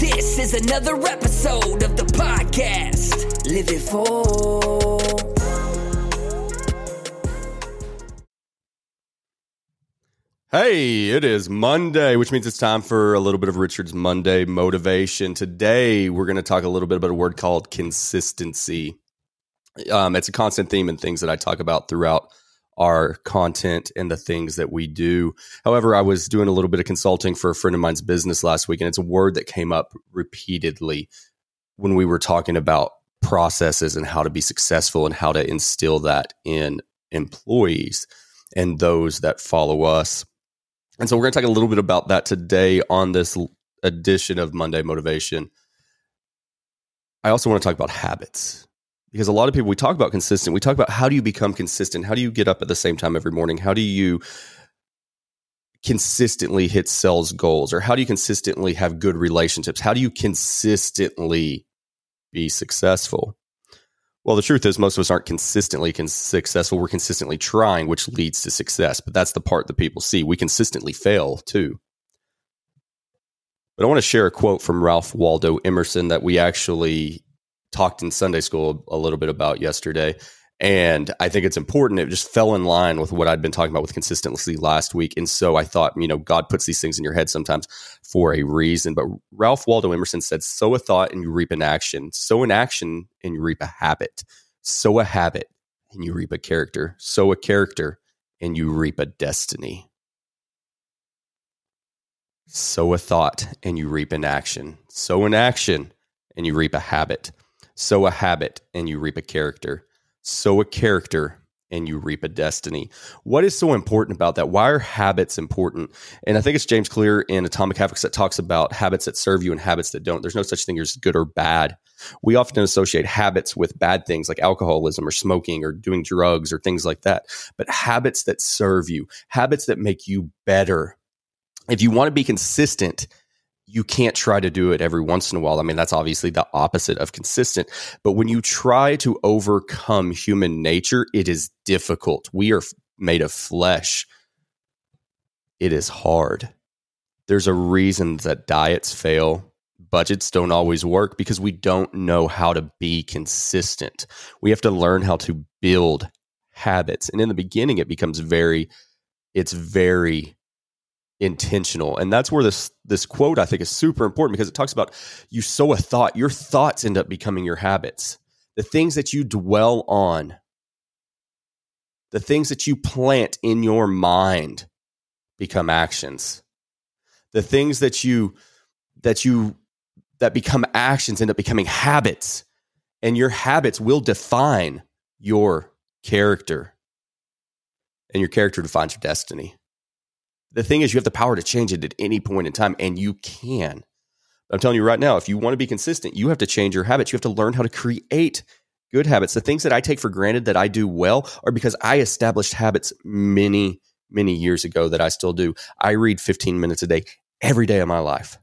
This is another episode of the podcast. Live it full. Hey, it is Monday, which means it's time for a little bit of Richard's Monday motivation. Today, we're going to talk a little bit about a word called consistency. Um, it's a constant theme in things that I talk about throughout our content and the things that we do. However, I was doing a little bit of consulting for a friend of mine's business last week, and it's a word that came up repeatedly when we were talking about processes and how to be successful and how to instill that in employees and those that follow us. And so we're going to talk a little bit about that today on this edition of Monday Motivation. I also want to talk about habits because a lot of people, we talk about consistent. We talk about how do you become consistent? How do you get up at the same time every morning? How do you consistently hit sales goals? Or how do you consistently have good relationships? How do you consistently be successful? Well, the truth is, most of us aren't consistently cons- successful. We're consistently trying, which leads to success. But that's the part that people see. We consistently fail too. But I want to share a quote from Ralph Waldo Emerson that we actually talked in Sunday school a little bit about yesterday. And I think it's important. It just fell in line with what I'd been talking about with consistency last week. And so I thought, you know, God puts these things in your head sometimes for a reason. But Ralph Waldo Emerson said, sow a thought and you reap an action. Sow an action and you reap a habit. Sow a habit and you reap a character. Sow a character and you reap a destiny. Sow a thought and you reap an action. Sow an action and you reap a habit. Sow a habit and you reap a character sow a character and you reap a destiny. What is so important about that? Why are habits important? And I think it's James Clear in Atomic Habits that talks about habits that serve you and habits that don't. There's no such thing as good or bad. We often associate habits with bad things like alcoholism or smoking or doing drugs or things like that. But habits that serve you, habits that make you better. If you want to be consistent, you can't try to do it every once in a while. I mean, that's obviously the opposite of consistent. But when you try to overcome human nature, it is difficult. We are made of flesh. It is hard. There's a reason that diets fail. Budgets don't always work because we don't know how to be consistent. We have to learn how to build habits. And in the beginning, it becomes very, it's very intentional. And that's where this this quote i think is super important because it talks about you sow a thought your thoughts end up becoming your habits. The things that you dwell on the things that you plant in your mind become actions. The things that you that you that become actions end up becoming habits. And your habits will define your character. And your character defines your destiny the thing is, you have the power to change it at any point in time, and you can. I'm telling you right now, if you want to be consistent, you have to change your habits. You have to learn how to create good habits. The things that I take for granted that I do well are because I established habits many, many years ago that I still do. I read 15 minutes a day every day of my life.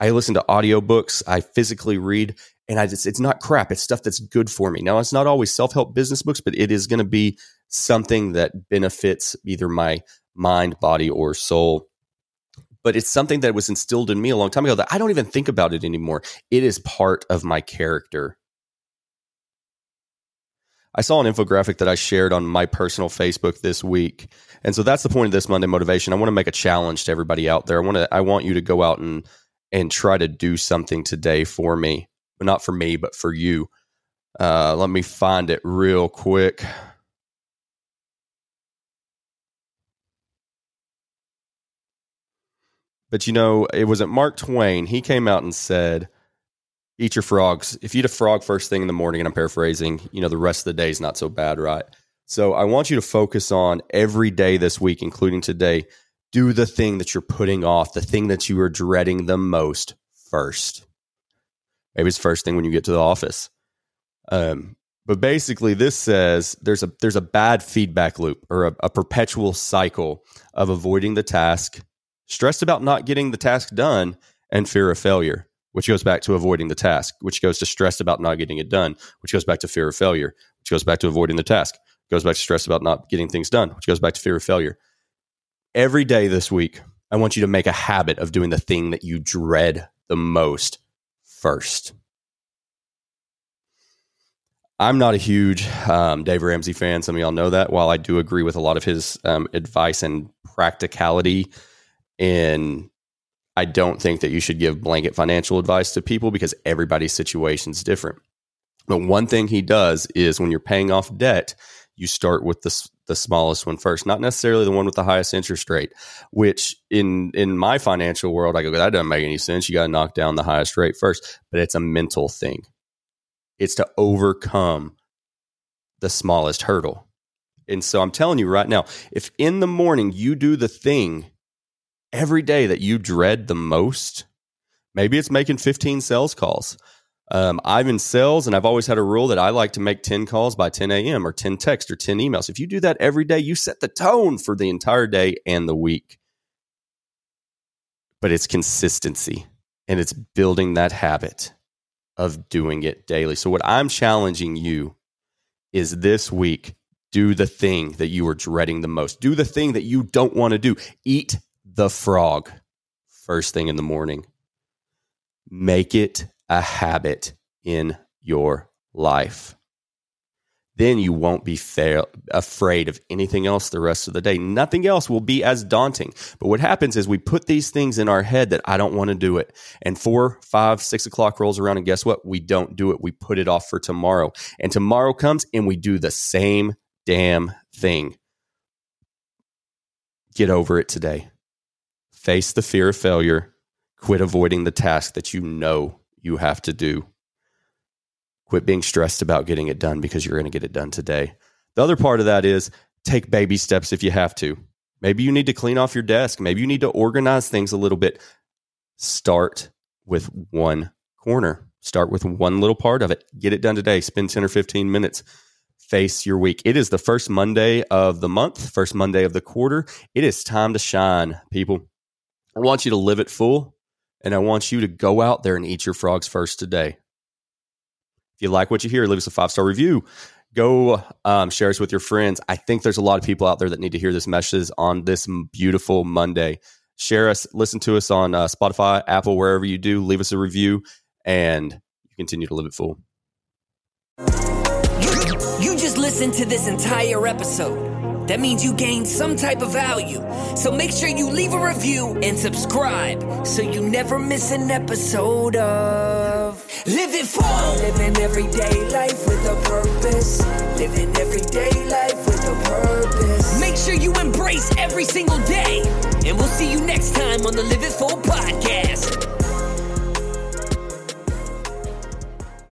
I listen to audiobooks, I physically read, and I just, it's not crap. It's stuff that's good for me. Now, it's not always self help business books, but it is going to be something that benefits either my mind, body, or soul. But it's something that was instilled in me a long time ago that I don't even think about it anymore. It is part of my character. I saw an infographic that I shared on my personal Facebook this week. And so that's the point of this Monday motivation. I want to make a challenge to everybody out there. I want to I want you to go out and and try to do something today for me. But not for me, but for you. Uh, let me find it real quick. But you know, it was at Mark Twain. He came out and said, "Eat your frogs. If you eat a frog first thing in the morning," and I'm paraphrasing, you know, the rest of the day is not so bad, right? So I want you to focus on every day this week, including today. Do the thing that you're putting off, the thing that you are dreading the most first. Maybe it's first thing when you get to the office. Um, but basically, this says there's a there's a bad feedback loop or a, a perpetual cycle of avoiding the task, stressed about not getting the task done, and fear of failure which goes back to avoiding the task, which goes to stress about not getting it done, which goes back to fear of failure, which goes back to avoiding the task, goes back to stress about not getting things done, which goes back to fear of failure. Every day this week, I want you to make a habit of doing the thing that you dread the most first. I'm not a huge um, Dave Ramsey fan. Some of y'all know that. While I do agree with a lot of his um, advice and practicality in I don't think that you should give blanket financial advice to people because everybody's situation is different. But one thing he does is when you're paying off debt, you start with the the smallest one first, not necessarily the one with the highest interest rate. Which in in my financial world, I go that doesn't make any sense. You got to knock down the highest rate first, but it's a mental thing. It's to overcome the smallest hurdle. And so I'm telling you right now, if in the morning you do the thing every day that you dread the most, maybe it's making 15 sales calls. Um, I'm in sales and I've always had a rule that I like to make 10 calls by 10 a.m. or 10 texts or 10 emails. If you do that every day, you set the tone for the entire day and the week. But it's consistency and it's building that habit of doing it daily. So, what I'm challenging you is this week, do the thing that you are dreading the most. Do the thing that you don't want to do. Eat the frog first thing in the morning. Make it a habit in your life. Then you won't be afraid of anything else the rest of the day. Nothing else will be as daunting. But what happens is we put these things in our head that I don't want to do it. And four, five, six o'clock rolls around, and guess what? We don't do it. We put it off for tomorrow. And tomorrow comes, and we do the same damn thing. Get over it today. Face the fear of failure. Quit avoiding the task that you know you have to do. Quit being stressed about getting it done because you're going to get it done today. The other part of that is take baby steps if you have to. Maybe you need to clean off your desk. Maybe you need to organize things a little bit. Start with one corner. Start with one little part of it. Get it done today. Spend 10 or 15 minutes. Face your week. It is the first Monday of the month, first Monday of the quarter. It is time to shine, people. I want you to live it full, and I want you to go out there and eat your frogs first today. If you like what you hear, leave us a five star review. Go um, share us with your friends. I think there's a lot of people out there that need to hear this message on this beautiful Monday. Share us, listen to us on uh, Spotify, Apple, wherever you do. Leave us a review, and you continue to live it full. You just listened to this entire episode. That means you gained some type of value. So make sure you leave a review and subscribe so you never miss an episode of Live It Full. Living everyday life with a purpose. Living everyday life with a purpose. Make sure you embrace every single day. And we'll see you next time on the Live It Full podcast.